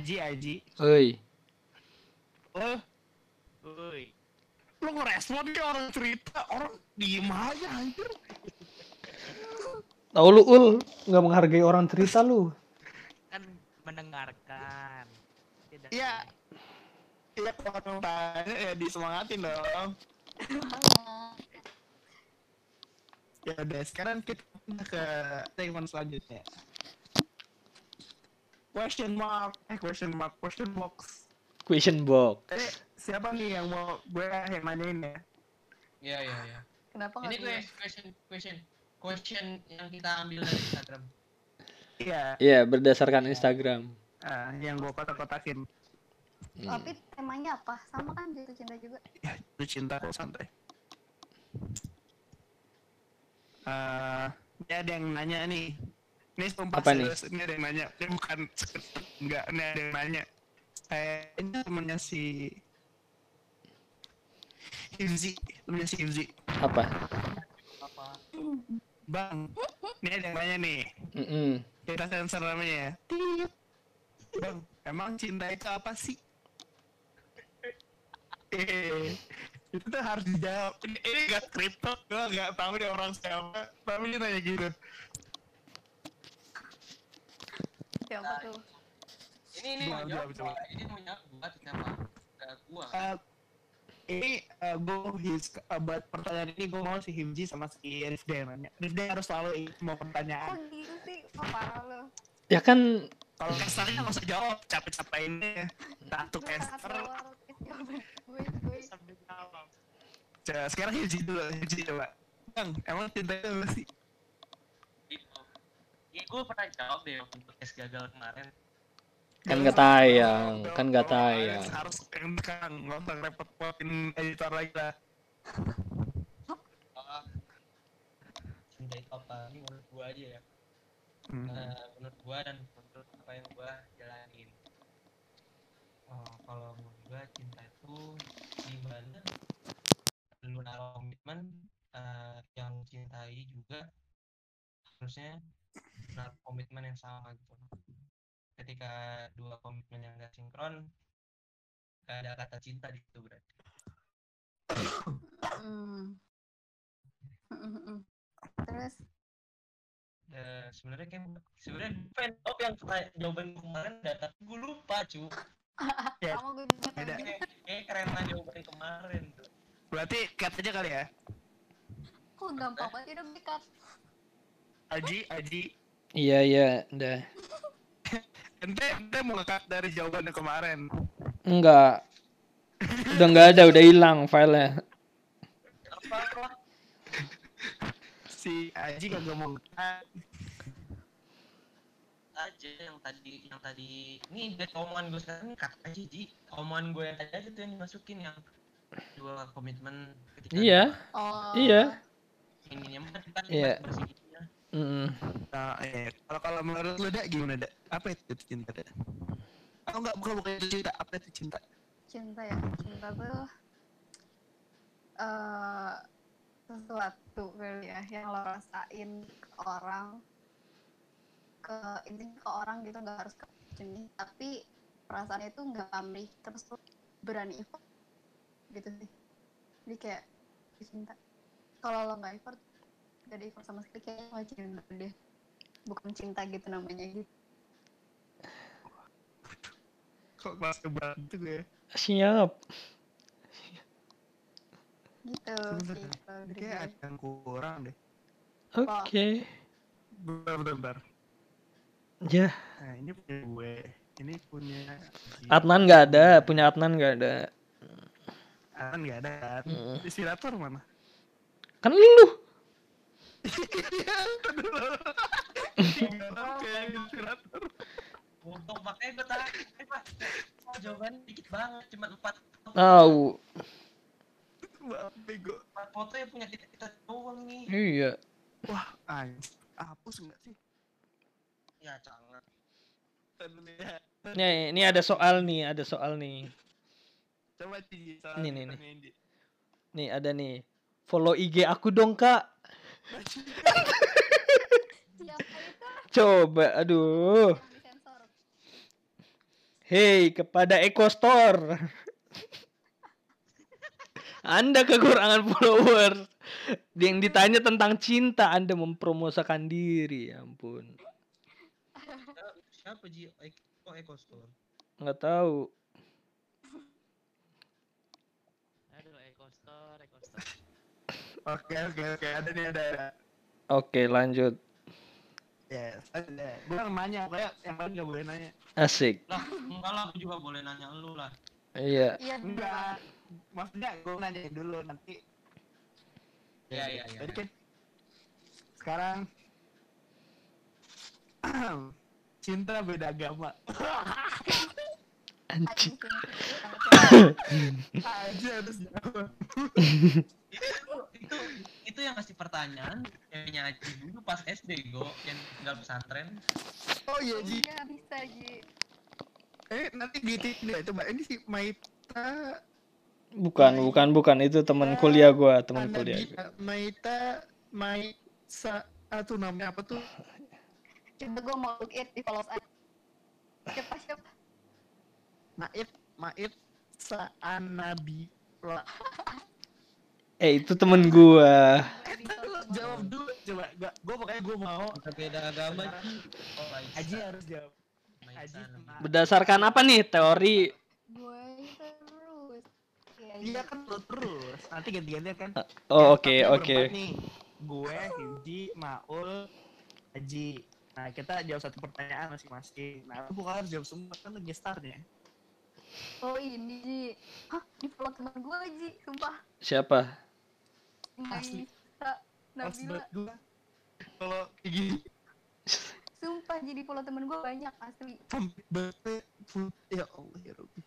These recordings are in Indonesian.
Aji, Aji. Oi. Lo, Woi. lo ngerespon ke orang cerita, orang diem aja anjir. Tahu lu ul nggak menghargai orang cerita lu. Kan mendengarkan. Iya. Iya kalau orang tanya ya disemangatin dong. Ya udah, sekarang kita ke segmen selanjutnya. Question mark, eh question mark, question box. Question box. Eh, siapa nih yang mau gue yang nanyain ya? Iya iya iya. Kenapa Ini gue question question question yang kita ambil dari Instagram. Iya, Iya, berdasarkan Instagram. ah, yang gue kotak-kotakin. Hmm. Tapi temanya apa? Sama kan jatuh cinta juga. Ya, itu cinta kok santai. Eh, ini ada yang nanya nih. Ini sumpah Apa nih? serius, ini ada yang nanya. Ini bukan enggak, ini ada yang nanya. Kayaknya temennya si Himzi, temennya si Himzi. Apa? Apa? Bang, ini ada yang nanya nih. Mm-mm. Kita sensor namanya ya. Bang, emang cinta itu apa sih? Eh, itu tuh harus dijawab. Ini, ini gak kripto, gue gak tahu nih orang siapa. Tapi dia nanya gitu. Siapa tuh? Ini ini mau jawab, gua. Ini mau jawab gua atau siapa? Gua. Eh, ini uh, gue his, eh, buat pertanyaan ini gue mau si Himji sama si Rifda yang nanya. Rifda harus selalu ingat semua Kok pertanyaan. gitu sih? Kok parah lo? Ya kan Kalau casternya nggak usah jawab, capek-capeknya. Satu Gue sangat caster. Coba, sekarang Himji dulu, Himji coba. Bang, emang cinta itu apa sih? Ya gue pernah jawab deh waktu podcast gagal kemarin. Kan nggak tayang, kan nggak tayang. Harus yang tekan, nggak usah repot-repotin editor lagi lah. Ah, cinta itu apa? Ini menurut gua aja ya. Hmm. Eh, menurut gua dan menurut apa yang gua jalanin. Oh, kalau menurut gua cinta itu gimana lu naruh komitmen eh, yang cintai juga harusnya naruh komitmen yang sama gitu ketika dua komitmen yang gak sinkron gak ada kata cinta di situ berarti Hmm. Mm-mm. Terus Eh, sebenarnya kayak sebenarnya pengen jawab yang jawaban kemarin dah tapi gue lupa cu Ya, sama gue beda. tadi. kayak keren lah jawaban kemarin tuh Berarti cut aja kali ya. Kok gampang banget hidup dekat. Aji, Aji. iya iya, udah. Ente, ente mau nge-cut dari jawaban yang kemarin. Enggak. Udah nggak ada, udah hilang filenya. apa apa Si Aji kagak mau aja yang tadi yang tadi ini biar omongan gue sekarang cut aja ji omongan gue yang tadi aja tuh yang dimasukin yang dua komitmen ketika Iya, Oh. iya. ininya mah kan Iya. bersih Mm-mm. Nah, eh, kalau kalau menurut lu dak gimana dak? Apa itu cinta dak? Aku enggak bukan bukan itu cinta, apa itu cinta? Cinta ya, cinta tuh eh sesuatu kali ya yang lo rasain ke orang ke ini ke orang gitu nggak harus ke jenis tapi perasaannya itu nggak pamrih terus lo berani effort gitu sih jadi kayak cinta kalau lo nggak effort gak ada effort sama sekali kayaknya nggak cinta deh bukan cinta gitu namanya gitu Kok kelas keberat itu gue? Siap. gitu sih dari Kayak ada yang kurang deh. Oke. Bentar, bentar, bentar. Ya, Nah, ini punya gue. Ini punya. Adnan nggak ada, punya Adnan nggak ada. Adnan nggak ada kan? Mm. Inspirator mana? Kan lu. Iya, untuk makanya gue tadi apa oh, jawabannya dikit banget cuma empat Tahu. Bego. empat foto yang punya kita kita doang nih Iya. Wah, anjir. Hapus nggak sih? ya jangan. Nih, ini ada soal nih, ada soal nih. Coba soal Nih, nih, nih. Di. Nih ada nih. Follow IG aku dong, Kak. Coba, aduh. Hei, kepada Eko Store. Anda kekurangan follower. Yang ditanya tentang cinta, Anda mempromosikan diri. Ya ampun. Siapa Ji? Eko Store? Nggak tahu. Aduh, Eko Store, Eko Store. Oke oke oke ada nih ada. ada. Oke, lanjut. Yes, ada. Gue yang nanya, kayak yang lain gak boleh nanya. Asik. Lah, enggak lah, aku juga boleh nanya lu lah. Iya. Iya Enggak, maksudnya gue nanya dulu nanti. Iya, iya, iya. Jadi kan sekarang cinta beda agama. Anjing. Aja harus jawab. itu itu itu yang ngasih pertanyaan yang nyaji dulu pas SD go yang tinggal pesantren Oh iya Ji. Iya bisa Ji. Eh nanti di deh coba ini si Maita Bukan, bukan, bukan. Itu teman kuliah gua, teman kuliah. gua. Maita Maisa ah, tuh namanya apa tuh? Coba gue mau look it di follow aja. Siapa siapa? Maif Maif Saanabila. Eh, itu temen gua. Jawab dulu coba. Gak, gue pokoknya gue mau. kita beda agama Ji. oh Raisa. Aji harus jawab. Aji Berdasarkan apa nih teori? Gue terus. Iya, Iya kan lu terus. Nanti ganti-gantian kan. Oh, oke, oke. nih. Gue, Himji, Maul, Aji. Nah kita jawab satu pertanyaan masing-masing. Nah lu bukan harus jawab semua kan lu gestarnya. Oh ini Ji. Hah? Di follow teman gue Ji. Sumpah. Siapa? Asli. Harus Nabila. Kalau kayak gini Sumpah jadi follow temen gue banyak asli. sampai bete full. Ya Allah ya Rabbi.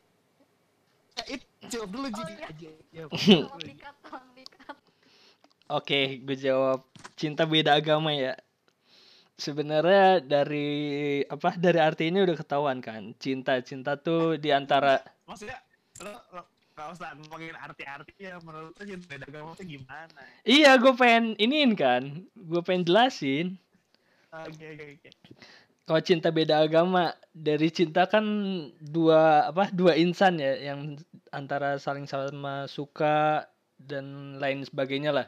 Ya, Ip, jawab dulu. Oh, iya. Tolong dikat, tolong dikat. Oke, gue jawab cinta beda agama ya. Sebenarnya dari apa dari arti ini udah ketahuan kan. Cinta cinta tuh di antara Maksudnya lo, lo gak usah ngomongin arti-artinya menurut lo cinta beda agama tuh gimana? Iya, gue pengen iniin kan. Gue pengen jelasin. Oke oke oke. Kalau cinta beda agama, dari cinta kan dua apa dua insan ya yang antara saling sama suka dan lain sebagainya lah.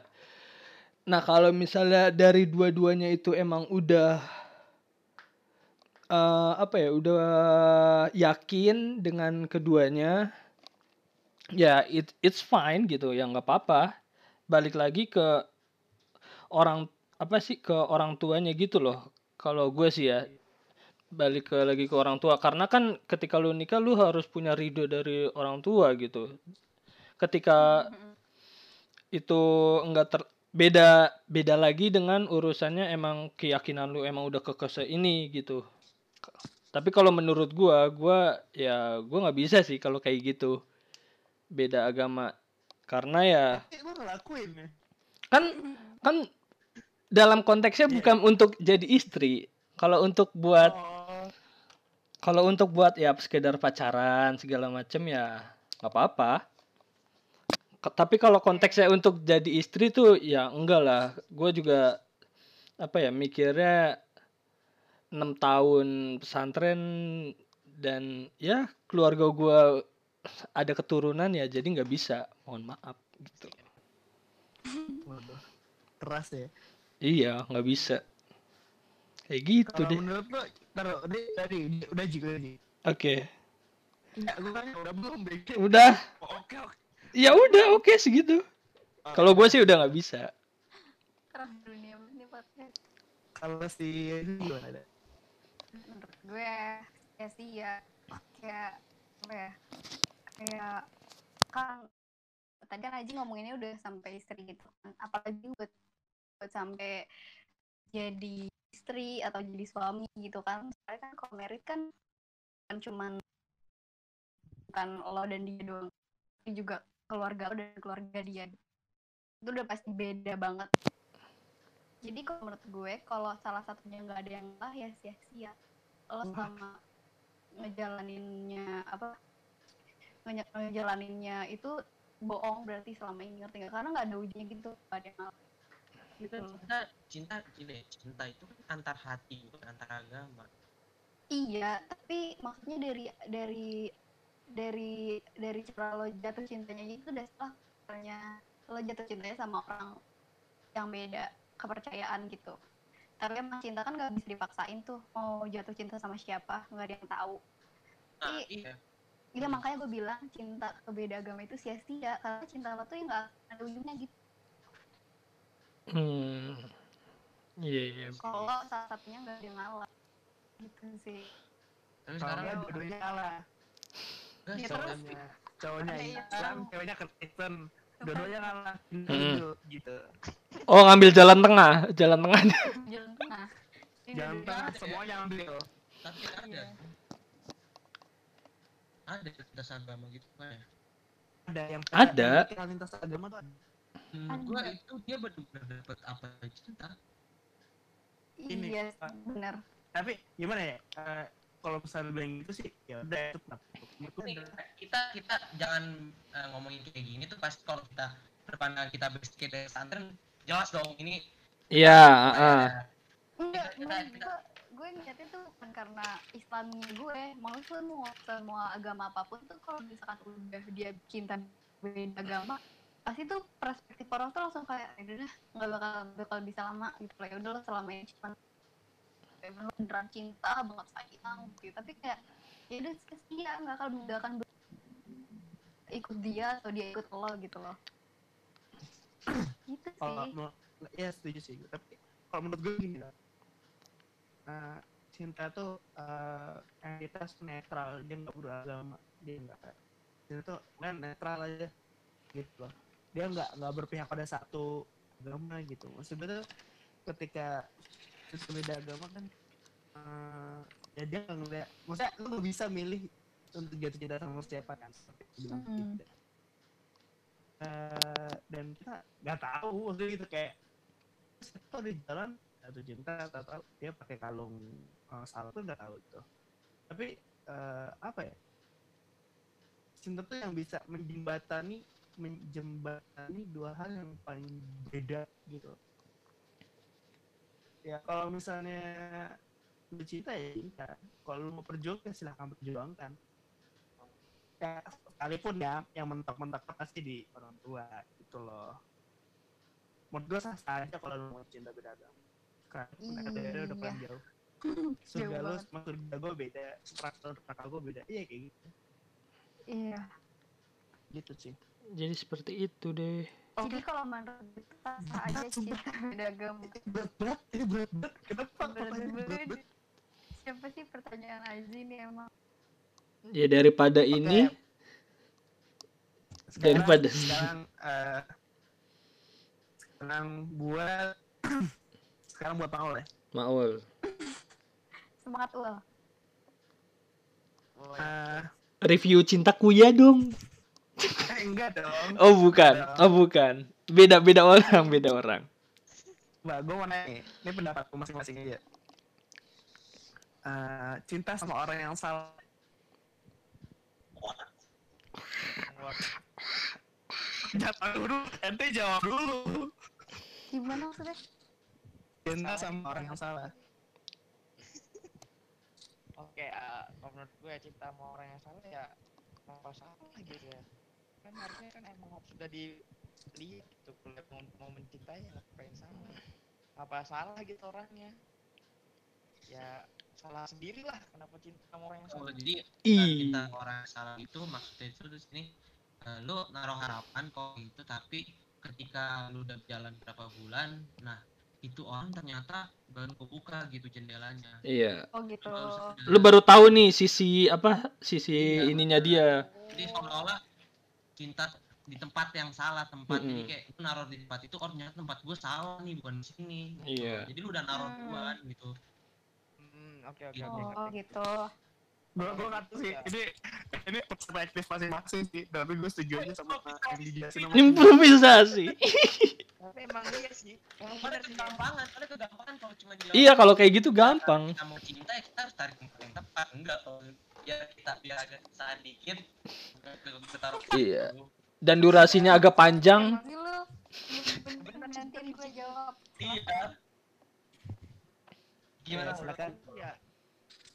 Nah kalau misalnya dari dua-duanya itu emang udah eh, apa ya udah yakin dengan keduanya, ya it it's fine gitu ya nggak apa-apa. Balik lagi ke orang apa sih ke orang tuanya gitu loh. Kalau gue sih ya balik ke lagi ke orang tua. Karena kan ketika lu nikah lu harus punya ridho dari orang tua gitu. Ketika itu enggak ter beda beda lagi dengan urusannya emang keyakinan lu emang udah kekese ini gitu. Tapi kalau menurut gua gua ya gua nggak bisa sih kalau kayak gitu beda agama karena ya ya. kan kan dalam konteksnya Iya. bukan untuk jadi istri kalau untuk buat Oh, kalau untuk buat ya sekedar pacaran segala macem ya nggak apa-apa. Tapi kalau konteksnya untuk jadi istri tuh ya enggak lah. Gue juga apa ya mikirnya enam tahun pesantren dan ya keluarga gue ada keturunan ya jadi nggak bisa. Mohon maaf gitu. waduh. Keras ya. Iya nggak bisa. Kayak gitu Kalau deh. menurut lo, taruh tadi tadi udah udah Ji. Oke. Gue tanya udah belum deh. Udah. Oh, Oke oke. Ya udah oke segitu. Kalau gue sih udah nggak bisa. Keras dunia ini podcast. Kalau si ini gimana ada? Menurut gue ya sih ya kayak apa ya kayak kan tadi kan Aji ngomonginnya udah sampai istri gitu kan apalagi buat buat sampai jadi istri atau jadi suami gitu kan. Soalnya kan kalau merit kan bukan cuman bukan lo dan dia doang tapi juga keluarga lo dan keluarga dia. Itu udah pasti beda banget. Jadi kalau menurut gue kalau salah satunya nggak ada yang salah ya sia-sia. Lo sama ngejalaninnya apa ngejalaninnya itu bohong berarti selama ini ngerti nggak? Karena nggak ada ujungnya gitu nggak ada yang salah gitu loh. cinta cinta gini cinta itu kan antar hati bukan antar agama. Iya tapi maksudnya dari dari dari dari cara lo jatuh cintanya itu udah setelah caranya lo jatuh cintanya sama orang yang beda kepercayaan gitu. Tapi emang cinta kan gak bisa dipaksain tuh mau jatuh cinta sama siapa nggak ada yang tahu. Nah Iya. iya Iya makanya gue bilang cinta ke beda agama itu sia-sia karena cinta lo tuh yang gak ada ujungnya gitu Hmm. Iya, iya. kalau salah satunya nggak ada yang ngalah gitu sih tapi Kalau sekarang nggak dua-duanya kalah. enggak Ya, terus? Cowoknya, Islam, ceweknya Kristen. Dua-duanya kalah. Mm-mm. Hindu, gitu. Oh, ngambil jalan tengah, jalan tengah. jalan tengah dua-duanya tengah ya. semuanya ambil. tapi ada Iya. Ada lintas agama gitu kan ya Ada yang Ada. yang lintas agama tuh ada. menurut gua itu dia benar-benar dapat apa cinta Ini, iya Pak. bener Tapi gimana ya? eh, kalau misalnya bilang gitu sih, ya udah itu kita kita jangan eh, ngomongin kayak gini tuh pasti kalau kita berpandangan kita basic dari pesantren jelas dong ini Iya, heeh. enggak Kita- menurut kita- gue ngeliatnya tuh bukan karena Islamnya gue maksud mau semua agama apa pun tuh kalau misalkan udah dia cinta beda agama pasti tuh perspektif orang tuh langsung kayak ya udah nggak bakal bakal bisa lama gitu lah. Ya udah selama ini cuma bener beneran cinta banget sayang gitu. Tapi kayak ya udah sia nggak akan nggak akan ikut dia atau dia ikut lo gitu loh. Gitu sih. ya setuju sih. Tapi kalau menurut gue gini loh Eh, cinta tuh eh, entitas netral dia nggak beragama dia nggak cinta tuh kan netral aja gitu loh. Dia nggak nggak berpihak pada satu agama gitu. Maksudnya tuh ketika kita beda agama kan eh, ya dia nggak ngeliat maksudnya lu nggak bisa milih untuk jatuh cinta sama siapa kan seperti itu bilang gitu. Eh, dan kita nggak tahu maksudnya gitu kayak atau di jalan jatuh cinta atau dia pakai kalung uh, salah tuh nggak tahu itu. Tapi eh, apa ya? Cinta tuh yang bisa menjembatani menjembatani dua hal yang paling beda gitu. Ya kalau misalnya lu cinta ya cinta. Kalau lu mau perjuangkan silahkan perjuangkan. Ya sekalipun ya yang mentok-mentok pasti di orang tua gitu loh. Menurut gue sah sah aja kalau lu mau cinta beda agama karena mereka beda udah paling jauh. Surga lu sama surga gue beda struktur neraka gue beda. Iya kayak gitu. Iya. Gitu sih. Jadi seperti itu deh. Jadi kalau menurut sah aja cinta beda agama. berat berat ini berat berat. Kenapa Berat berat Siapa sih pertanyaan Aziz ini emang? Ya daripada ini, sekarang, Daripada- sekarang eh, sekarang buat sekarang buat Paul ya Maul. Semangat ul. Eh, Review cintaku ya dong. eh, enggak dong Oh bukan, oh bukan. Beda beda orang, beda orang. Mbak, gue mau nanya nih, ini pendapatku masing-masing aja. Eh, cinta sama orang yang salah. Jawab dulu, ente jawab dulu. Gimana maksudnya? Cinta sama orang yang salah. Oke, eh, kalau menurut gue cinta sama orang yang salah ya apa salah gitu ya. Kan harusnya kan emang sudah dilihat gitu, mau, mau mencintai ya ngapain salah. Apa salah gitu orangnya. Ya salah sendiri lah kenapa cinta sama orang yang Oh, salah. jadi Ih. uh, kita orang yang salah itu maksudnya itu di sini uh, lu naruh harapan kok gitu tapi ketika lu udah jalan berapa bulan nah itu orang ternyata baru kebuka gitu jendelanya Iya. Oh gitu. Lu baru. Lu baru tahu nih sisi apa? Sisi Iya. ininya dia. jadi seolah-olah cinta di tempat yang salah tempat jadi Mm-mm. kayak lu naruh di tempat itu oh ternyata tempat gue salah nih bukan di sini gitu. Iya. jadi lu udah naruh Hmm. duluan gitu Hmm, oke oke Gitu. oke. Oh ngerti. gitu. Gue gue nggak tahu sih, ini ini perspektif masing-masing sih. Tapi gue setuju aja sama yang dijelasin sama Improvisasi. Tapi emang iya sih. Emang bener sih. kegampangan, padahal kegampangan kalau cuma bilang Iya, kalau kayak gitu gampang. kita mau cinta ya kita harus tarik tempat yang tepat enggak kalau ya kita biar agak kesalahan dikit kita taruh Iya. Dan durasinya agak panjang. Lu bener-bener nantiin gue jawab. iya gimana Ya, silakan. Ya,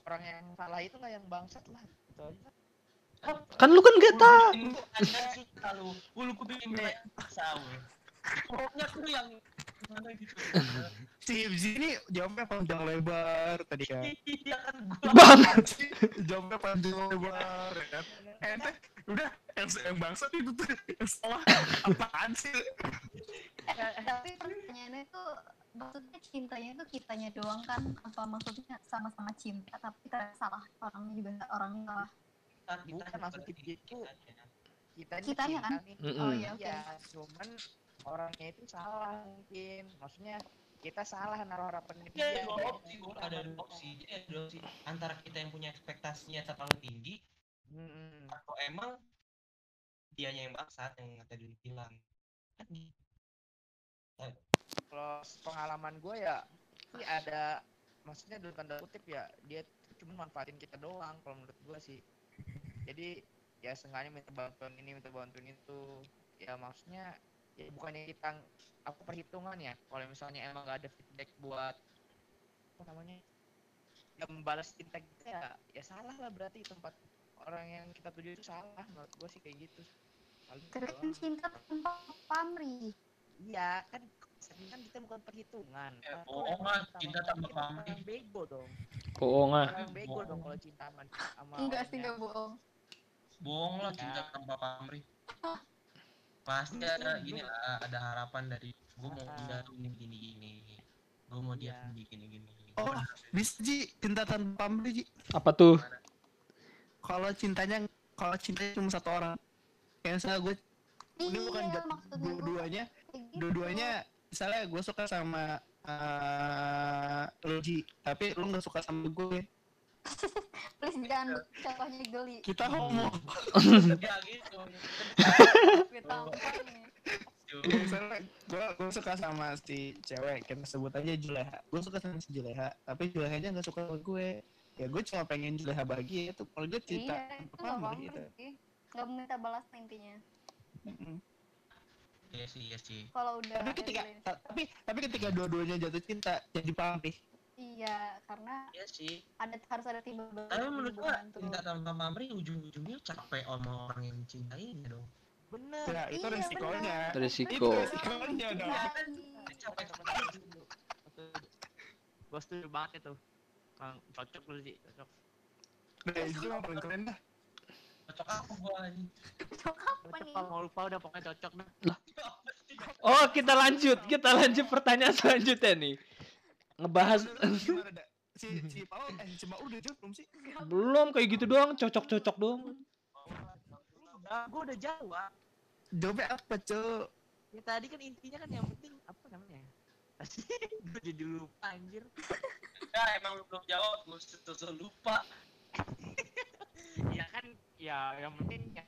orang yang salah itu nggak yang bangsat lah gitu aja Kan lu kan gak tau. Anda suka lu. Lu kupingin kayak sawe. Pokoknya tuh yang gimana gitu. Si Ibzi ini jawabnya panjang lebar tadi kan. Iya kan gua. Bang. jawabnya panjang lebar ya kan. Ente udah yang, yang bangsa itu tuh yang salah apaan sih? Eh, tapi pertanyaannya tuh maksudnya cintanya itu kitanya doang kan apa maksudnya sama-sama cinta tapi kita salah orangnya juga orangnya salah Bukan, maksud kita itu kita Kitanya kan? Oh iya oke ya cuman orangnya itu salah mungkin maksudnya kita salah naruh harapan di dia dua opsi, Bung. ada dua opsi. Jadi ada dua opsi. Antara kita yang punya ekspektasinya terlalu tinggi, Mm-mm. atau emang dianya yang bangsat yang tadi bilang. Kan gitu. kalau pengalaman gue ya sih ada maksudnya dalam tanda kutip ya dia cuma manfaatin kita doang kalau menurut gue sih jadi ya sengaja minta bantuan ini minta bantuan itu ya maksudnya ya bukannya kita apa perhitungan ya kalau misalnya emang gak ada feedback buat apa namanya ya membalas cinta kita ya ya salah lah berarti tempat orang yang kita tuju itu salah menurut gue sih kayak gitu tapi doang. kan cinta tanpa pamrih Iya, kan kan kita bukan perhitungan. Eh, Nah, bohong cinta tanpa kita pamrih. bego dong. Bohong ah. Bego bohong. dong kalau cinta sama sama enggak sih enggak bohong Bohong lah Iya. cinta tanpa pamrih. Pasti ada gini lah, ada harapan dari gue mau dia tuh gini gini gini. Gue mau dia Iya. tuh gini gini gini. Oh, bisa Ji, cinta tanpa pamrih Ji. Apa tuh? Kalau cintanya kalau cintanya cuma satu orang. Kayak misalnya gue ini bukan iya gua dua-duanya gitu. dua-duanya misalnya gue suka sama uh, lu Ji, tapi lu nggak suka sama gue. please jangan contohnya geli Kita homo. Ya gitu. misalnya gue gue suka sama si cewek kita sebut aja Juleha gue suka sama si Juleha tapi Juleha aja nggak suka sama gue ya gue cuma pengen Juleha bahagia itu kalau gue cinta iya itu tanpa nggak pamrih pamrih itu sih nggak minta balas intinya. Iya sih, iya sih. kalau udah tapi ketika ta- tapi tapi ketika dua-duanya jatuh cinta jadi pamrih iya karena Iya sih. ada harus ada timbal balik Tapi menurut gua cinta tanpa pamrih ujung-ujungnya capek sama orang yang mencintainya dong. Bener. ya itu Iya, resikonya itu Resiko. resikonya dong Iya. Capek Gue setuju banget itu. Bang, cocok lu sih, cocok. nah itu mah paling keren dah cocok apa gua anjing. Cocok apa Cocok nih kalau mau lupa udah pokoknya cocok dah. Oh, kita lanjut. Kita lanjut pertanyaan selanjutnya nih. Ngebahas gimana si si Paul eh si Maul udah jawab belum sih belum kayak gitu doang, cocok-cocok doang. Udah, gue udah jawab. jawabnya apa cok Ya tadi kan intinya kan yang penting apa namanya? gue jadi lupa anjir. Ya emang lu belum jawab, gua terus lupa. ya kan ya yang penting ya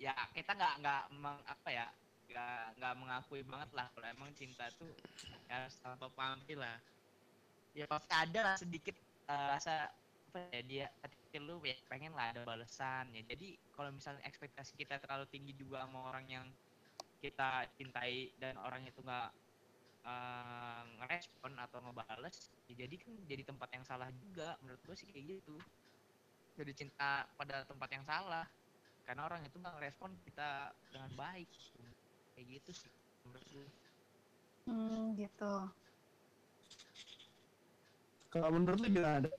ya kita nggak nggak apa ya nggak mengakui banget lah kalau emang cinta tuh ya harus tanpa pamrih lah. Ya pasti ada lah sedikit eh, rasa apa ya dia ketika lu ya pengen lah ada balasan ya. Jadi kalau misalnya ekspektasi kita terlalu tinggi juga sama orang yang kita cintai dan orang itu nggak eh, ngerespon atau ngebales ya jadi kan jadi tempat yang salah juga. Menurut gue sih kayak gitu. Jadi cinta pada tempat yang salah. Karena orang itu nggak ngerespon kita dengan baik kayak gitu sih menurut gue hmm gitu. Kalau menurut lu gimana ada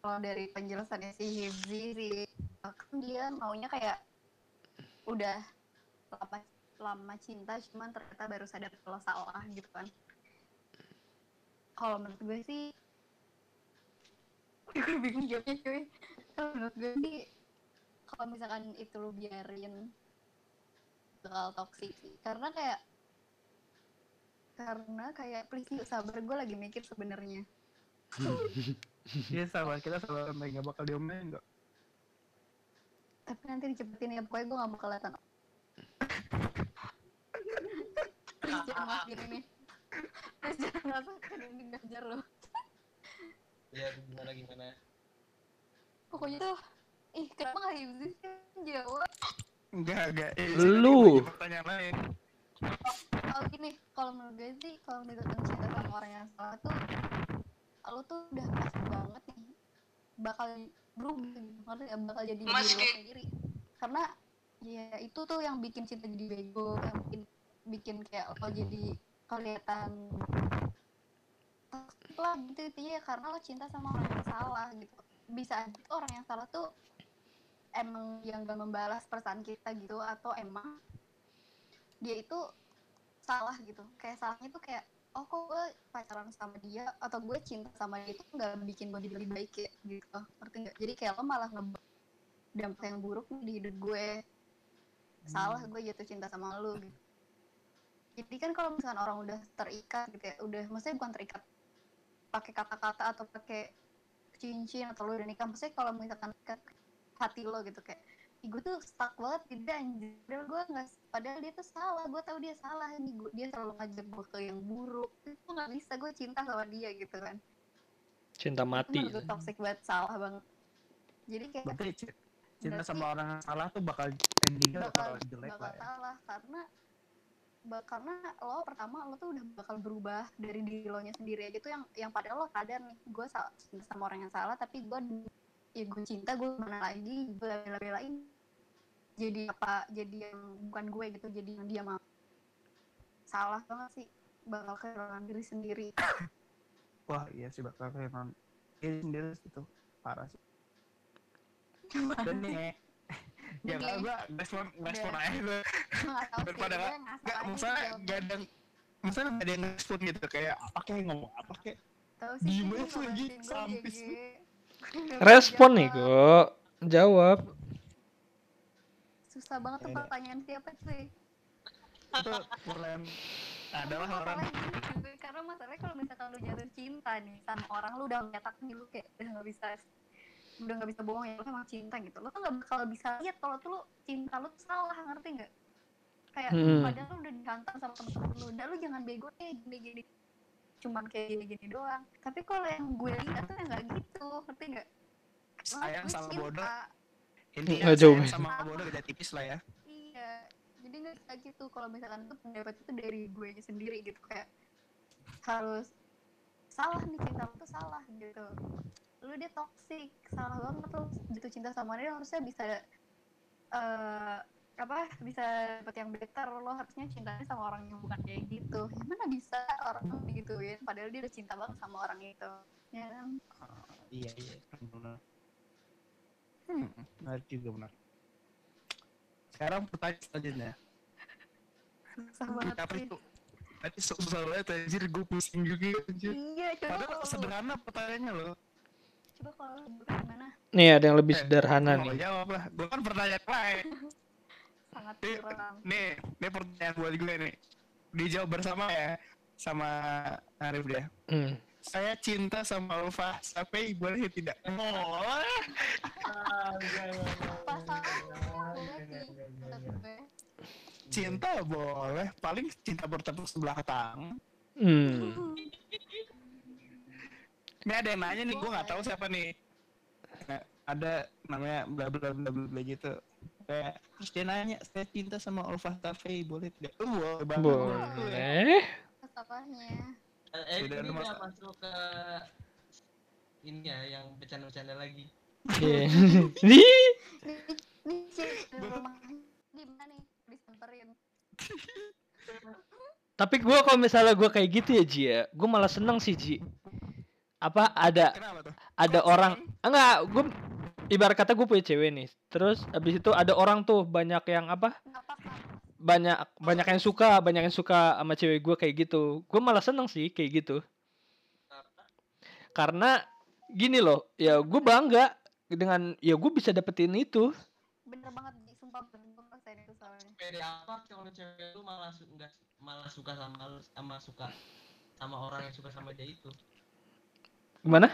kalau dari penjelasannya si Hibzi sih kan dia maunya kayak udah lama lama cinta cuman ternyata baru sadar kalau salah gitu kan. Kalau menurut gue sih gue bingung jawabnya cuy. Kalau menurut gue sih kalau misalkan itu lu biarin bakal toksik sih. Karena kayak karena kayak please yuk sabar. Gue lagi mikir sebenarnya. Iya sabar kita sabar sampai nggak bakal diomelin kok. Tapi nanti dicepetin ya. Pokoknya gue gak bakal kelihatan. Please jangan ngelakuin ini. Please jangan ngelakuin ini ngajar lo Ya gimana gimana. pokoknya tuh ih kenapa gak sih? Jawab enggak enggak eh, Lu. pertanyaan lain kalau gini kalau menurut gue sih kalau misalkan cinta sama orang yang salah tuh lu tuh udah pasti banget nih bakal berubah gitu ngerti nggak? bakal jadi Mas, diri lo kayak- sendiri karena ya itu tuh yang bikin cinta jadi bego yang bikin bikin kayak lo jadi kelihatan lah gitu intinya ya karena lo cinta sama orang yang salah gitu bisa aja tuh orang yang salah tuh emang yang gak membalas perasaan kita gitu atau emang dia itu salah gitu. Kayak salahnya tuh kayak oh kok gue pacaran sama dia atau gue cinta sama dia itu nggak bikin gue jadi lebih baik ya gitu. Ngerti nggak? Jadi kayak lo malah ngebawa dampak yang buruk nih di hidup gue. Salah gue jatuh cinta sama lo gitu. Jadi kan kalau misalkan orang udah terikat gitu ya udah maksudnya bukan terikat pakai kata-kata atau pakai cincin atau lo udah nikah maksudnya kalau misalkan terikat hati lo gitu kayak gue tuh stuck banget di dia anjir. Padahal gue nggak padahal dia tuh salah gue tahu dia salah ini gue dia selalu ngajak gue ke yang buruk. Itu nggak bisa gue cinta sama dia gitu kan. Cinta itu mati gue toxic banget salah banget. Jadi kayak berarti ci- cinta Berarti- sama orang yang salah tuh bakal endingnya bakal bakal jelek bakal lah ya. salah karena ba- karena lo pertama lo tuh udah bakal berubah dari diri lo nya sendiri aja tuh yang yang padahal lo sadar nih gue salah cinta sama orang yang salah tapi gue ya gue cinta gue mana lagi? Gue bela-belain. Jadi apa? Jadi yang bukan gue gitu jadi yang dia mau. Salah banget sih bakal kehilangan diri sendiri. Wah iya sih bakal kehilangan diri sendiri itu. Parah sih. Dan nih ya nggak gue respon respon Udah. aja gue sih Daripada nggak- masa sih nggak ada masa nggak ada yang respon gitu kayak apa kayak ngomong apa kayak Tahu sih, Diem nggak lagi, sampis respon nih kok jawab. Susah banget tuh Ya pertanyaan siapa cuy. itu adalah orang. Gini. Karena masalahnya kalau misalkan lu jatuh cinta nih sama orang lu udah menyatakan nih lu kayak udah nggak bisa udah nggak bisa bohong ya lu emang cinta gitu. Lo tuh nggak bakal bisa lihat kalau tuh lu cinta lu tuh salah ngerti nggak? Kayak Hmm. padahal lu udah dihantam sama temen-temen lu. Udah lu jangan bego deh gini-gini cuman kayak gini-gini doang tapi kalau yang gue lihat tuh yang nggak gitu ngerti nggak Lo Sayang gue sama cinta. bodoh. intinya Nggak jauh sama bodoh beda tipis lah ya Iya, jadi nggak bisa gitu kalau misalkan itu pendapat itu dari gue nya sendiri gitu kayak harus salah nih cinta lu tuh salah gitu. Lu dia toxic, salah banget lu jatuh cinta sama dia harusnya bisa eh apa bisa dapet yang better. Lo harusnya cintanya sama orang yang bukan kayak gitu. Gimana bisa orang digituin? Padahal dia udah cinta banget sama orang itu. Ya. Kan Ah, iya iya benar. Hmm, benar juga benar. Sekarang pertanyaan selanjutnya. Susah banget apa sih. itu tadi susah banget anjir gue pusing juga anjir. Iya coba padahal kalau sederhana pertanyaannya loh. Coba kalau gimana? Nih ada yang lebih Eh, sederhana nih. jawab lah. Gue kan pertanyaan lain sangat Nih, kurang nih nih pertanyaan buat gue nih. Dijawab bersama ya sama Arif dia Hmm. saya cinta sama Ulfa sampai boleh tidak? Oh. Cinta boleh paling cinta bertepuk sebelah tangan Hmm. ini ada yang nanya nih gue nggak tahu siapa nih. Ada namanya bla bla bla bla bla gitu kayak terus dia nanya saya cinta sama Ulfa Tafe boleh tidak? Oh, boleh banget. Boleh. Masalahnya. Eh, Sudah ada ini udah masuk ke ini ya yang bercanda-bercanda lagi. Di rumah gimana nih? Disamperin. tapi gue kalau misalnya gue kayak gitu ya Ji ya gue malah seneng sih Ji. Apa ada ada orang enggak gue ibarat kata gue punya cewek nih terus abis itu ada orang tuh banyak yang apa banyak banyak yang suka banyak yang suka sama cewek gue kayak gitu gue malah seneng sih kayak gitu karena gini loh ya gue bangga dengan ya gue bisa dapetin itu Bener banget. Sumpah bener gue ngerasain itu soalnya. Pede apa kalau cewek lu malah su enggak malah suka sama sama suka sama orang yang suka sama dia itu. gimana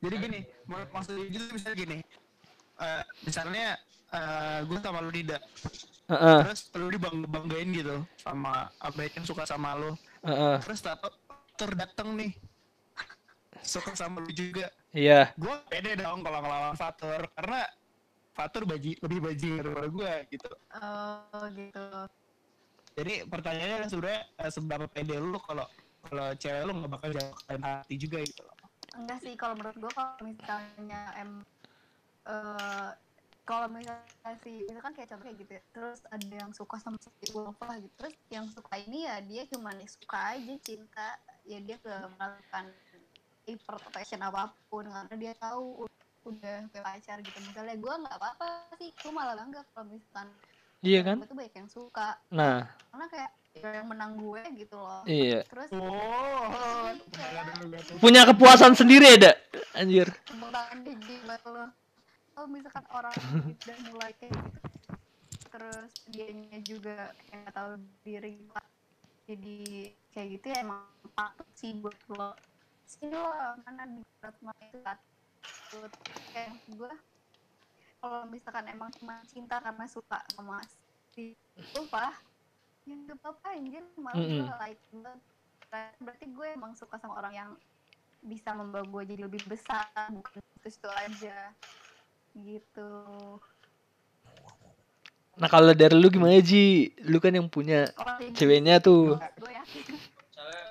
jadi gini mak- maksudnya gitu misalnya gini Eh, misalnya eh, gue sama lu tidak Heeh, terus lu dibang banggain gitu sama apa yang suka sama lu. Heeh. terus tato terdateng nih. Suka sama lu juga. Iya. Gue pede dong kalau ngelawan Fatur karena Fatur baji lebih bajing daripada gue gitu. Oh, gitu. jadi pertanyaannya sebenarnya eh, seberapa pede lu kalau kalau cewek lu nggak bakal jawab hati juga gitu. loh enggak sih kalau menurut gue kalau misalnya em eh kalau misalnya sih misalkan kayak contoh kayak gitu ya, terus ada yang suka sama si Ulfa gitu. Terus yang suka ini ya dia cuma suka aja cinta. Ya dia gak melakukan action apa pun karena dia tahu udah pacar gitu. Misalnya gue nggak apa-apa sih gue malah bangga kalau misalkan Iya kan? tuh banyak yang suka. Nah, karena kayak ya yang menang gue gitu loh iya. terus Oh. Punya kepuasan sendiri ya, Dak? Anjir. kalau misalkan orang udah mulai kayak gitu terus dianya juga kayak tahu diri jadi kayak gitu ya emang patut sih buat lo sini lo mana di Ratma itu patut kayak gue kalau misalkan emang cuma cinta karena suka sama si lupa ya gak apa-apa anjir malah gue Mm-mm. like banget berarti gue emang suka sama orang yang bisa membawa gue jadi lebih besar bukan itu itu aja gitu Nah, kalau dari lu gimana, Ji? Lu kan yang punya kayak gitu ceweknya tuh. gue yakin misalnya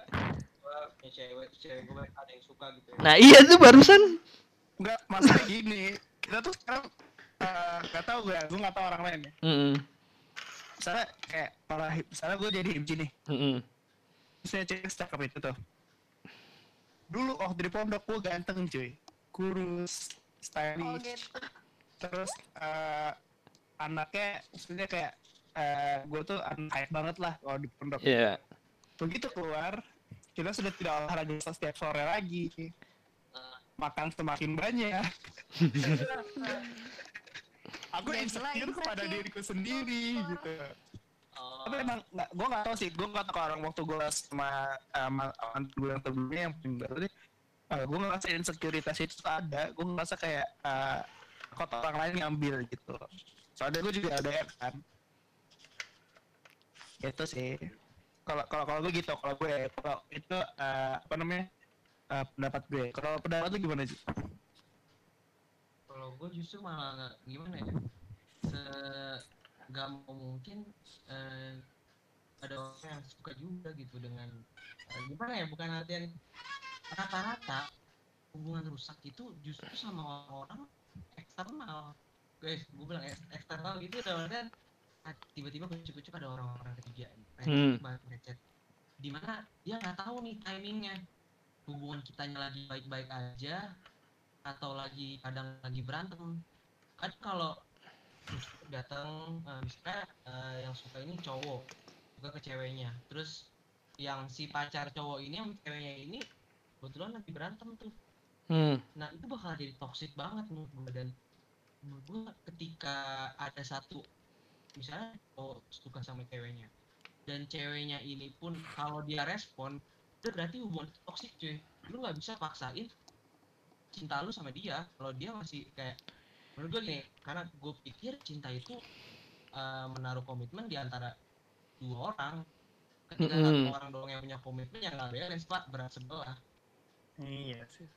gua punya cewek terus cewek gue ada yang suka gitu ya Nah, iya tuh barusan. Enggak, masalah gini. Kita tuh sekarang eh, nggak tahu gue, gue nggak tahu orang lain ya. Mm-mm. Misalnya kayak para misalnya gue jadi himji nih, Mm-mm. misalnya cewek cakep itu tuh. Dulu waktu di pondok gue ganteng cuy, kurus, oh stylish, gitu terus eh, anaknya, maksudnya kayak eh, gue tuh anak kaya banget lah kalau di pondok. Iya. Begitu keluar, kita sudah tidak olahraga setiap sore lagi. Makan semakin banyak. Aku Ya, insecure kepada diriku sendiri gitu. Oh, Tapi emang nggak, gue nggak tahu sih. Gue nggak tahu kalau orang waktu gue sama sama orang gue yang sebelumnya yang paling baru nih. Uh, gue ngerasa insekuritas itu ada. Gue ngerasa kayak uh, kota orang lain ngambil gitu. Soalnya gue juga ada ya kan. Itu sih. Kalau kalau kalau gue gitu. Kalau gue kalau itu uh, apa namanya uh, pendapat gue. Kalau pendapat lu gimana sih? Kalau gue justru malah gimana ya? Se mau mungkin eh, ada orang yang suka juga gitu dengan eh, gimana ya? Bukan artian rata-rata hubungan rusak itu justru sama orang eksternal. Guys gue bilang eks- eksternal gitu artian ah, tiba-tiba kucuk-kucuk ada orang-orang ketiga. Hmm. hmm. ngechat. Di mana dia nggak tahu nih timingnya. Hubungan kitanya lagi baik-baik aja atau lagi kadang lagi berantem. Kan kalau datang eh, misalnya eh, yang suka ini cowok suka ke ceweknya. Terus yang si pacar cowok ini yang ceweknya ini kebetulan lagi berantem tuh. Hmm. nah itu bakal jadi toxic banget menurut gue dan menurut gue ketika ada satu misalnya cowok suka sama ceweknya dan ceweknya ini pun kalau dia respon itu berarti hubungan toxic cuy. Lu nggak bisa paksain cinta lu sama dia kalau dia masih kayak menurut gue gini karena gue pikir cinta itu eh, menaruh komitmen di antara dua orang ketika Mm-mm. satu orang doang yang punya komitmen yang nggak balance pak berat sebelah Iya sih.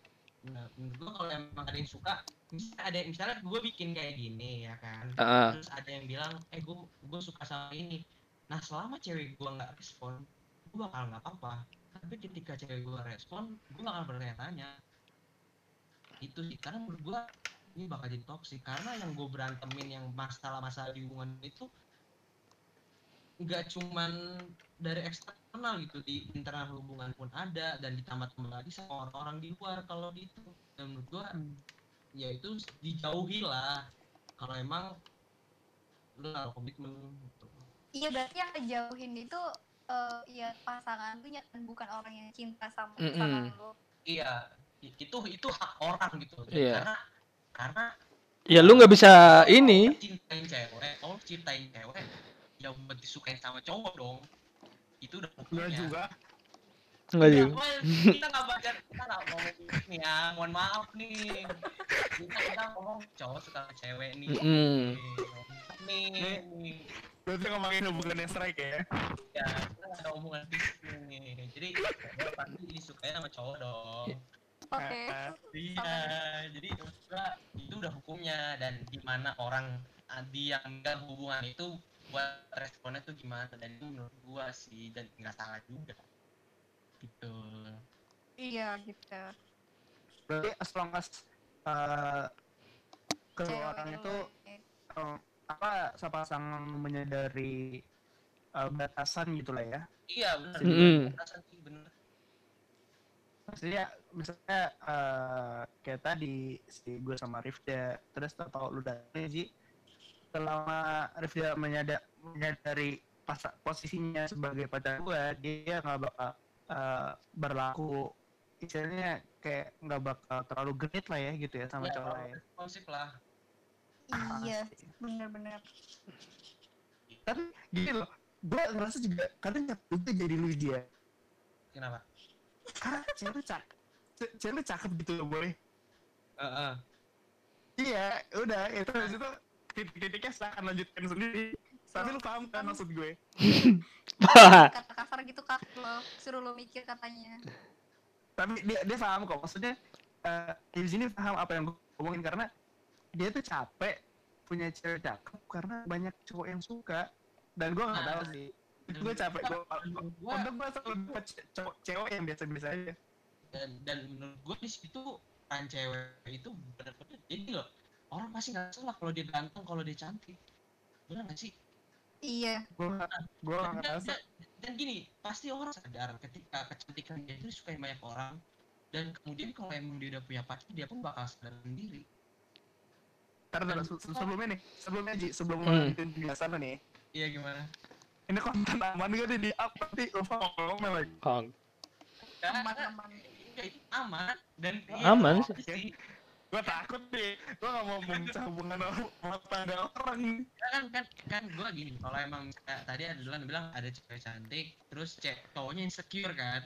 Nah, menurut gua kalau emang ada yang suka, misalnya ada misalnya gue bikin kayak gini ya kan, terus ada yang bilang, eh gue gue suka sama ini. Nah selama cewek gue nggak respon, gue bakal nggak apa-apa. Tapi ketika cewek gue respon, gue bakal bertanya-tanya. Itu sih, karena menurut gue ini bakal jadi toksik. Karena yang gue berantemin yang masalah-masalah di hubungan itu nggak cuman dari eksternal gitu di internal hubungan pun ada dan ditambah tambah lagi sama orang-orang di luar kalau di itu dan menurut gua ya itu dijauhi lah. Kalau emang lu naruh komitmen gitu. iya berarti yang ngejauhin itu eh ya pasangan lu bukan orang yang cinta sama pasangan lu. Iya itu itu hak orang gitu Iya. karena karena ya lu nggak bisa ini. cintain cewek kalau cintain cewek ya buat disukain sama cowok dong itu udah Enggak hukumnya juga. Enggak Ya, juga. kita nggak baca kita nggak ngomong ini ya mohon maaf nih kita kita ngomong cowok suka sama cewek nih Mm-mm. nih nih Berarti ngomongin hubungan yang strike ya. ya kita nggak ada hubungan fisik nih jadi pasti disukanya sama cowok dong oke. Iya jadi maksud gua, itu udah hukumnya dan gimana orang adi yang enggak hubungan itu buat responnya tuh gimana. Dan itu menurut gua sih dan nggak salah juga. Gitu. Iya gitu. Berarti as long as uh, kedua Cewek orang itu baik. uh, apa sepasang menyadari uh, batasan gitulah ya. Iya benar. Mm-mm. Batasan sih, bener maksudnya misalnya uh, kayak tadi si gue sama Rifda. Terus tau lu datang sih selama Rifda menyadari, menyadari pas posisinya sebagai pacar gue dia nggak bakal uh, berlaku istilahnya kayak nggak bakal terlalu genit lah ya gitu ya sama Ya, cowok lain responsif lah. Iya Pasti. bener-bener. Tapi gini loh gue ngerasa juga kadang itu jadi lu dia. Kenapa? Karena cewek cakep Ce- cewek cakep gitu loh boy Heeh. Iya, udah itu habis itu titik-titiknya silakan lanjutkan sendiri. Tapi lu paham kan maksud gue? kata kasar gitu kak lo suruh lo mikir katanya Tapi dia dia paham kok. Maksudnya eh di sini paham apa yang gue ngomongin karena dia tuh capek punya cewek cakep karena banyak cowok yang suka dan gue nggak tahu Nah. sih. Gue capek gue. Untuk gue selalu cowok cewek yang biasa-biasa aja. Dan dan menurut gue di situ peran cewek itu benar-benar jadi loh orang pasti nggak salah kalau dia ganteng kalau dia cantik. Benar nggak sih? Iya. Gue nggak gue nggak dan, ngerasa. dan, dan gini pasti orang sadar ketika kecantikan dia itu disukai banyak orang dan kemudian kalau emang dia udah punya pacar dia pun bakal sadar sendiri. Ntar se- se- sebelumnya nih, sebelumnya Ji, sebelum Hmm. lanjutin penjelasan nih. iya gimana? Ini konten aman gak nih di up nanti lupa ngomong lagi. Kag- aman aman. itu aman dan Aman sih. gue takut nih gue gak mau memecah hubungan sama tanda orang. Nih kan kan kan gue gini kalau emang kayak tadi ada duluan bilang ada cewek cantik terus cewek cowoknya insecure kan.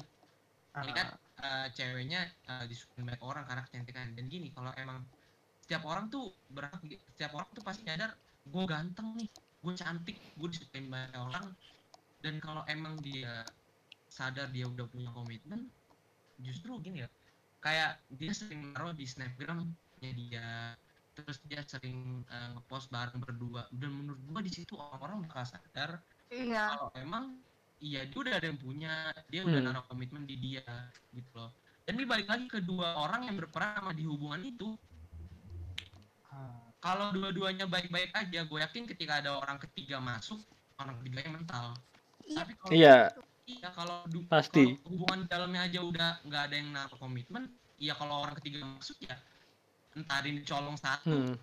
Ini kan eh, ceweknya eh, disukai banyak orang karena kecantikan dan gini kalau emang setiap orang tuh berhak setiap orang tuh pasti nyadar gue ganteng nih gue cantik gue disukai banyak orang. Dan kalau emang dia sadar dia udah punya komitmen justru gini ya kayak dia sering naruh di snapgramnya dia terus dia sering eh, ngepost bareng berdua dan menurut gua di situ orang-orang bakal sadar iya. kalau emang iya dia udah ada yang punya dia udah Hmm. naruh komitmen di dia gitu loh. Dan ini balik lagi ke dua orang yang berperan sama di hubungan itu. Kalau dua-duanya baik-baik aja gue yakin ketika ada orang ketiga masuk orang ketiganya mental. Iya. Tapi kalau Iya, iya kalau du- Pasti. kalau hubungan dalamnya aja udah nggak ada yang naruh komitmen iya kalau orang ketiga masuk ya yang dicolong satu. Hmm.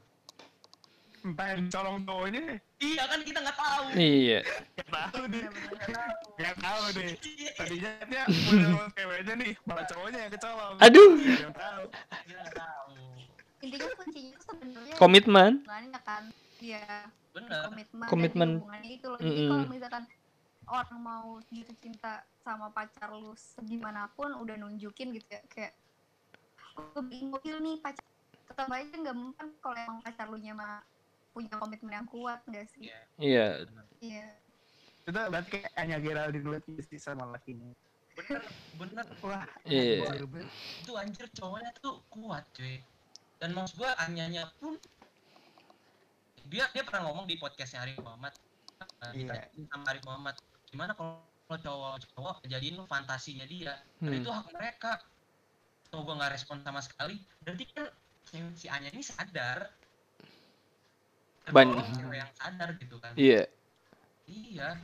entah yang colong ini. Iya kan kita nggak tahu. Iya. gak tahu deh. Bener-bener gak tahu deh. Iya, tadinya dia sama ceweknya nih malah cowoknya yang kecolong. Aduh. Gak yang tahu. Kita nggak tahu. Intinya kuncinya itu sebenarnya Komitmen. kan. Dia bener. Komitmen Komitmen. itu loh. Jadi kalau misalkan orang mau jatuh cinta sama pacar lu segimanapun udah nunjukin gitu ya kayak gue bikin mobil nih pacar tetap aja nggak mempan kalau emang pacar lu nya mah punya komitmen yang kuat nggak sih Iya. Iya. iya itu berarti kayak hanya Geraldine Lewis sih sama lakinya bener bener wah Iya. bener. itu anjir cowoknya tuh kuat cuy dan maksud gua Anyanya pun dia dia pernah ngomong di podcastnya Arif Muhammad eh, Iya. sama Arif Muhammad gimana kalau kalau cowok cowok jadiin lu fantasinya dia? Dan Hmm. itu hak mereka. Tuh gua nggak respon sama sekali. Berarti kan si, si Anya ini sadar. Ban- yang sadar gitu kan. Iya. iya.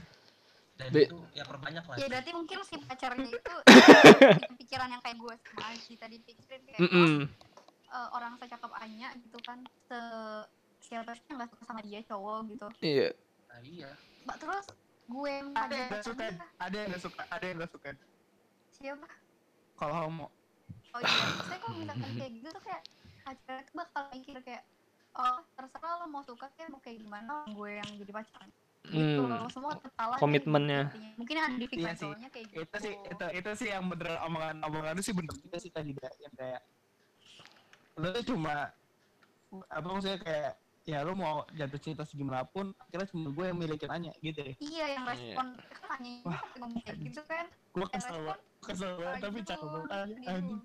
Dan Be- itu ya perbanyak lah. Ya berarti mungkin si pacarnya itu pikiran yang kayak gue sama Aji tadi pikirin kayak oh, Mm-mm. eh, orang secakep Anya gitu kan se siapa sih yang gak suka sama dia cowok gitu. Iya. nah, iya. Mbak terus gue yang ada yang gak suka? Ada yang gak suka? Ada yang gak suka? Siapa? Kalau homo. Oh iya saya kalau misalkan kayak gitu tuh kayak pacar tuh bakal mikir kayak oh terserah lo mau suka kayak mau kayak gimana gue yang jadi pacar. Gitu Hmm. lo semua kepala Komitmennya. mungkin ada di Iya pikiran sih. kayak gitu. itu sih itu itu sih yang bener omongan omongan lu sih bener juga sih tadi yang kayak tuh cuma apa maksudnya kayak ya lu mau jatuh cinta segimana pun akhirnya cuma gue yang milikin Anya gitu ya. Iya yang respon kan Anya ini Wah, ngomong kayak gitu kan. Gue kesel respon banget kesel banget tapi cakep banget anjing.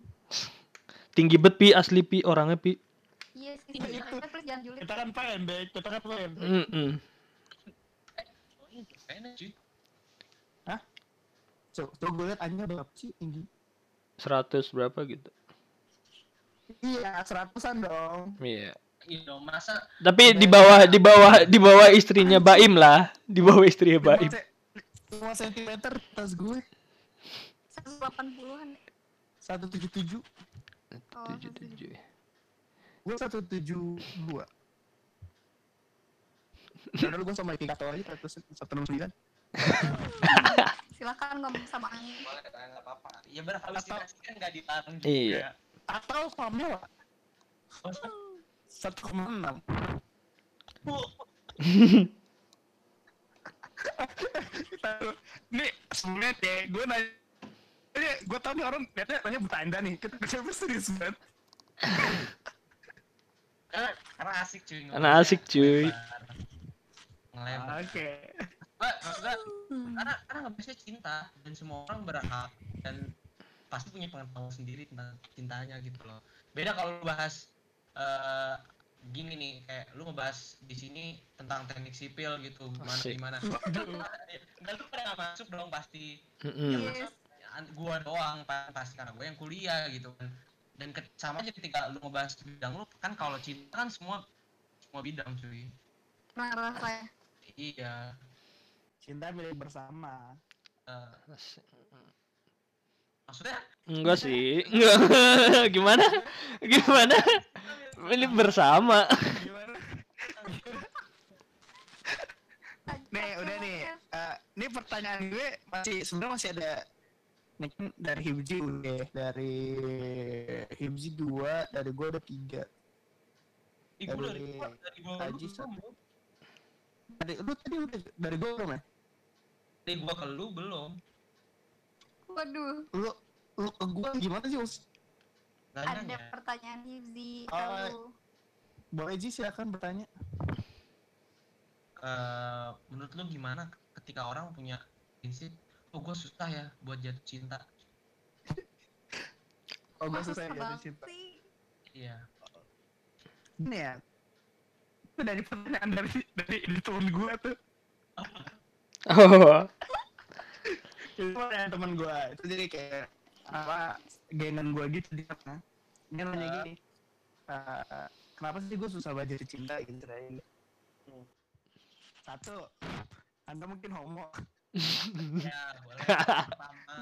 Tinggi bet pi asli pi orangnya pi. iya sih Iya, kita kan pendek kita kan pendek ini kayaknya cuy so, so gue liat Anya berapa sih tinggi 100 berapa gitu. Iya, seratusan dong. Iya. Iya dong, masa Tapi di bawah di bawah di bawah istrinya Baim lah, di bawah istrinya Baim. 5 cm tas gue 180-an. 177. Oh, Tujuh tujuh. Gue 172. Dan dulu gue sama Ipikato aja 169. silakan ngomong sama Ani. boleh kan nggak apa-apa. Ya berhalusinasi kan nggak dilarang juga. Iya. Atau Pamela Maksudnya, 1,6. Tahu. Nih, sebelumnya deh, gue nanya ini gue tau nih orang liatnya nanya bercanda nih kita siapa serius banget karena, karena asik cuy. Karena asik, cuy. Ngelebar. oke maksudnya karena karena nggak bisa cinta dan semua orang berhak dan pasti punya pengetahuan sendiri tentang cintanya gitu loh beda kalau lu bahas eh, gini nih kayak lu ngebahas di sini tentang teknik sipil gitu gimana Asik. gimana nggak lu pada nggak masuk dong pasti Mm-mm. Yes. An- gua doang pa- pasti karena gue yang kuliah gitu kan dan ke- sama aja ketika lu ngebahas bidang lu kan kalau cinta kan semua semua bidang cuy Pernah rasanya. iya cinta milik bersama eh, maksudnya Enggak sih. Enggak. Gimana? Gimana? Ini bersama. gimana nih udah nih Eh, ini pertanyaan gue masih sebenarnya masih ada kan dari Hibji udah dari Hibji dua dari gue ada tiga Ih, dari Dari dari gua Haji satu. belum. dari lu tadi udah dari gue belum ya dari gua ke lu belum Waduh, lu lu ke gue gimana sih Us? Ada nanya. pertanyaan Hifzi. Oh, Lalu, boleh Ji silakan bertanya Eh, menurut lu gimana ketika orang punya prinsip oh gua susah ya buat jatuh cinta oh gue kok susah ya banget jatuh cinta sih? iya ini ya itu dari pertanyaan dari dari dari temen gue tuh Oh. Itu pertanyaan temen gue itu jadi kayak apa gengan gue gitu dia kan dia nanya gini "Eh, kenapa sih gue susah banget jatuh cinta gitu Ray?" Hmm. satu anda mungkin homo ya boleh pertama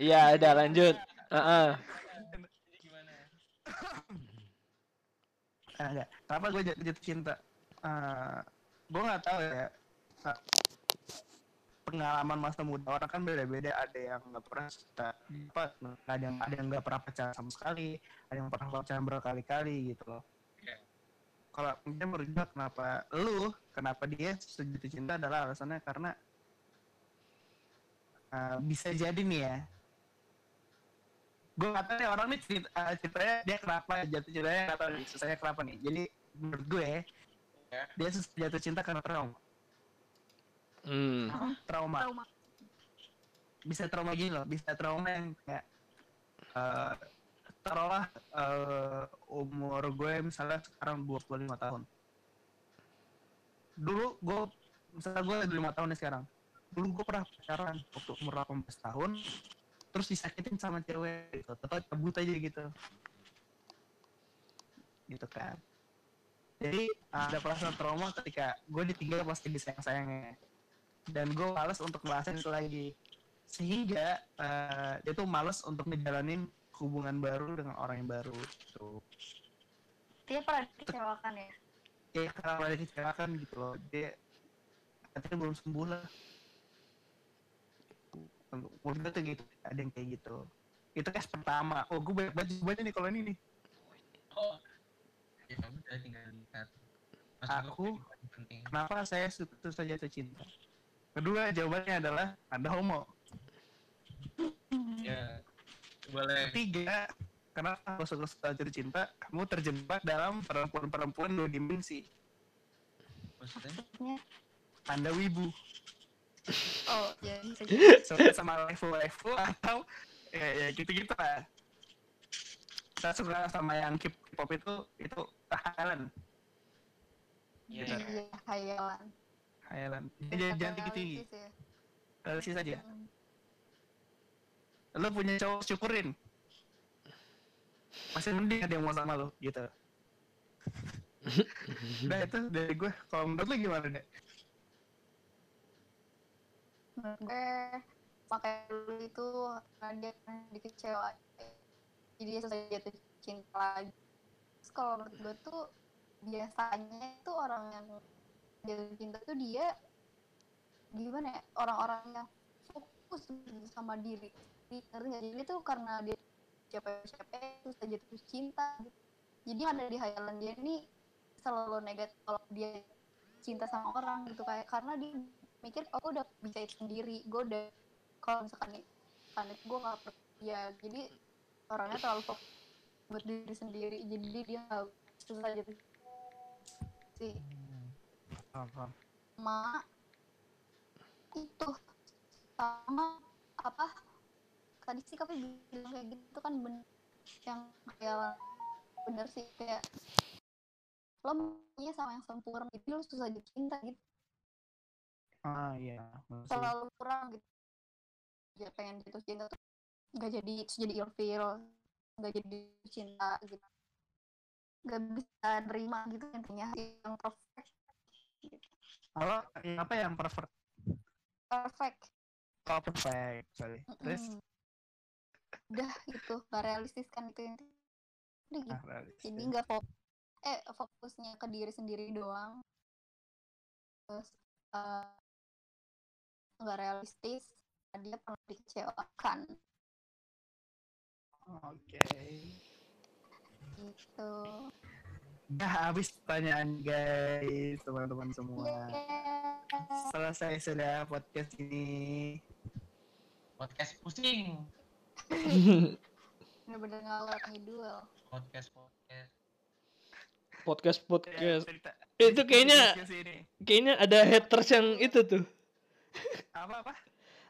Iya, ada lanjut. Gimana Ah, enggak. Kenapa gue jatuh, cinta? Uh, gue nggak tahu ya. Pengalaman masa muda orang kan beda-beda. Ada yang nggak pernah suka, apa? Ada yang ada yang nggak pernah pacaran sama sekali. Ada yang pernah pacaran berkali-kali gitu loh. Iya. Kalau mungkin menurut gue kenapa lu, kenapa dia jatuh cinta adalah alasannya karena uh, bisa jadi nih ya. Gue nih orang nih cerita, uh, ceritanya dia kenapa jatuh cintanya tahu nih susahnya kenapa nih. Jadi menurut gue Ya. dia susah jatuh cinta karena trauma. Hmm. Trauma. Trauma. Bisa trauma gini loh, bisa trauma yang kayak uh, taruhlah uh, umur gue misalnya sekarang 25 tahun. Dulu gue misalnya gue 25 tahun nih sekarang. Dulu gue pernah pacaran waktu umur 18 tahun terus disakitin sama cewek gitu atau cabut aja gitu gitu kan jadi ada perasaan trauma ketika gue ditinggal pas lagi sayang sayangnya dan gue males untuk ngelasin itu lagi. Sehingga eh, dia tuh males untuk ngejalanin hubungan baru dengan orang yang baru gitu. Dia pernah dikecewakan ya? ya karena ada kecelakaan gitu loh. Dia katanya belum sembuh lah. Menurut gue tuh gitu ada yang kayak gitu. Itu case pertama. Oh gue banyak banget jawabannya nih kalau ini nih. Oh ya udah tinggal lihat gua Aku- kenapa saya su- susah jatuh cinta kedua jawabannya adalah anda homo. Ya boleh. Ketiga kenapa kalau suka suka jatuh cinta kamu terjebak dalam perempuan-perempuan dua dimensi. Maksudnya? Anda wibu. Oh, ya bisa jadi. suka sama level-level atau ya, ya gitu-gitu lah. Saya suka sama yang K-pop itu itu hayalan Iya. Iya, hayalan. Hayalan jangan jangan tinggi-tinggi. Realistis ya. realistis aja Hmm. lo punya cowok syukurin. Masih mending ada yang mau sama lu gitu. Udah itu dari gue kalau menurut lu gimana deh gue pakai dulu itu dia dikecewa. Jadi dia selesai jatuh cinta lagi. Terus kalau menurut gue tuh biasanya itu orang yang jatuh cinta tuh dia gimana ya orang-orang yang fokus sama diri. Ngerti jadi itu karena dia capek-capek terus dia jatuh cinta. Jadi ada di hayalan dia ini selalu negatif kalau dia cinta sama orang gitu. Kayak karena dia mikir oh udah bisa sendiri gue udah kalau misalkan nih itu gue nggak ya jadi orangnya terlalu fokus buat diri sendiri. Jadi dia susah gitu sih sama itu sama apa tadi sih kamu bilang kayak gitu kan bener yang kayak bener sih kayak lo maunya sama yang sempurna jadi lo susah jatuh cinta gitu. Ah iya selalu kurang gitu. Ya pengen jatuh cinta tuh nggak jadi jadi ilfeel nggak jadi cinta gitu. Nggak bisa nerima gitu intinya yang perfect yang apa yang perfect perfect. Kalau perfect. Sorry. Terus? Mm-mm. udah gitu nggak realistis kan itu udah gitu. Ah, jadi nggak fokus eh fokusnya ke diri sendiri doang. Terus eh, nggak realistis. Dia pernah dikecewakan. Oke. Gitu udah habis pertanyaan guys teman-teman semua. Selesai sudah podcast ini. Podcast pusing. Bener-bener ngalor ngidul. Podcast podcast. Podcast Ya, podcast cerita- itu kayaknya kayaknya ada haters yang itu tuh. Apa apa?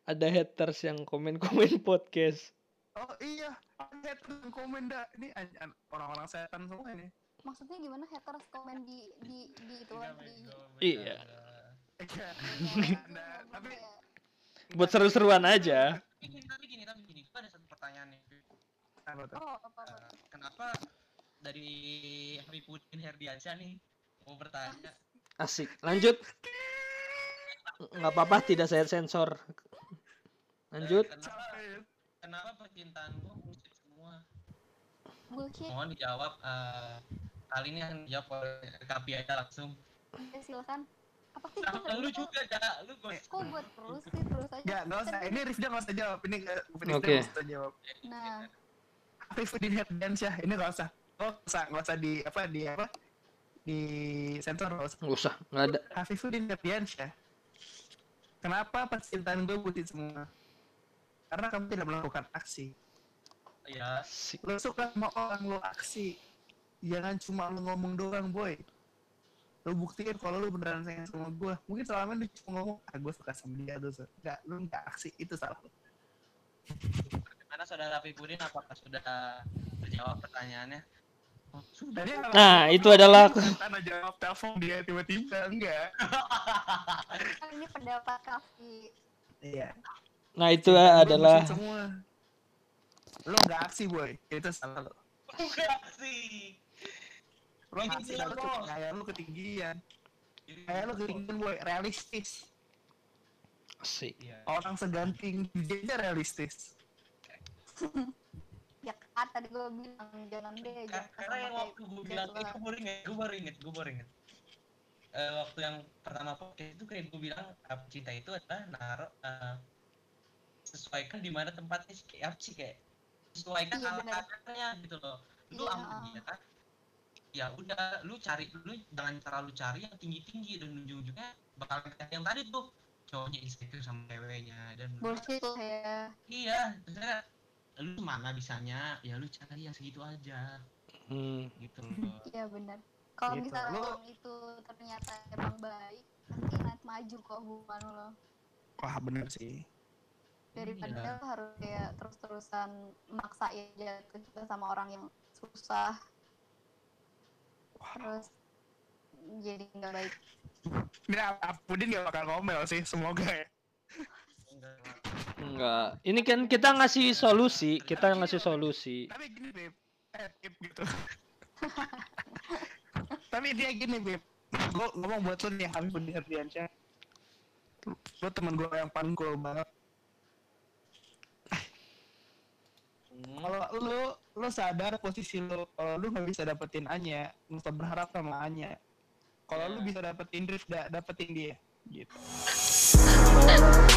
Ada haters yang komen-komen podcast. Oh iya. Ada haters yang komen dah ini an- an- orang-orang setan semua ini maksudnya gimana haters komen di di di itu Enggak, di bego, Iya. Iya. Iya, tapi buat seru-seruan aja. tapi gini tapi gini tapi gini. Ada satu pertanyaan nih. Apa tuh? oh apa Eh, kenapa dari Habibudin Herdiansyah nih mau bertanya? Asik. Lanjut. Nggak apa-apa tidak saya sensor. Lanjut. Eh, kenapa kenapa percintaan gua bullshit semua? Bullshit. Mohon dijawab eh, kali ini akan dijawab oleh Kapi aja langsung ya silakan apa sih nggak lu juga dah lu gue kok buat terus sih terus aja Nggak, nggak usah. Kan Ini Rifda nggak usah jawab. Ini Rifda Oke. nggak usah jawab. nah Rifdin Herdiansyah, ini nggak usah. Oh, nggak usah, nggak usah di apa di apa di sensor nggak usah. nggak usah nggak ada Hafifuddin Herdiansyah. Kenapa percintaan gue putih semua? Karena kamu tidak melakukan aksi. ya Lo suka sama orang lo aksi. Jangan cuma lo ngomong doang, boy. Lo buktiin kalau lo beneran sayang sama gue. Mungkin selama ini cuma ngomong, ah gue suka sama dia tuh. Sir." Nggak, lo nggak aksi. Itu salah. Bagaimana saudara Habibudin apakah sudah terjawab pertanyaannya oh, sudah Nah, itu adalah- Karena jawab telepon dia tiba-tiba. Enggak. kan ini pendapat kafi Iya. nah itu adalah semua. Lo nggak aksi, boy. Itu salah lo. enggak sih Lo Ini aksi dia, tapi bos. kayak lo ketinggian. Jadi, Kayak lo ketinggian, boy. Realistis. asik Iya. Orang seganting dia aja realistis. ya kan tadi gue bilang jangan deh jangan karena yang waktu gue bilang itu lah. gue baru inget gue baru inget gue baru inget Eh, waktu yang pertama podcast itu kayak gue bilang apa cinta itu adalah naruh eh, sesuaikan di mana tempatnya sih kayak apa sih kayak sesuaikan Iya, ala benar. kadarnya gitu loh lu Iya, sama dia kan ya udah lu cari lu jangan terlalu cari yang tinggi tinggi dan ujung-ujungnya bakal kayak yang tadi tuh cowoknya insecure sama ceweknya dan bullshit lah ya iya maksudnya lu mana bisanya ya lu cari yang segitu aja hmm. gitu iya benar kalau Gitu. misalnya Lu- orang itu ternyata emang baik nanti nanti maju kok hubungan lo Wah, bener sih. daripada Iya. lo harus kayak terus-terusan maksain jatuh cinta sama orang yang susah terus jadi nggak baik. Ini Apudin gak bakal ngomel sih, semoga ya. enggak ini kan kita ngasih solusi kita ngasih solusi. Tapi gini, Beb. eh Bib gitu. Tapi dia gini Bib gue ngomong buat lu nih Habib Budi Ardiansyah. Lu temen gue yang paling cool banget Hmm. kalau lu lu sadar posisi lu kalau lu nggak bisa dapetin Anya lu berharap sama Anya kalau lu Ya. bisa dapetin Drift da dapetin dia gitu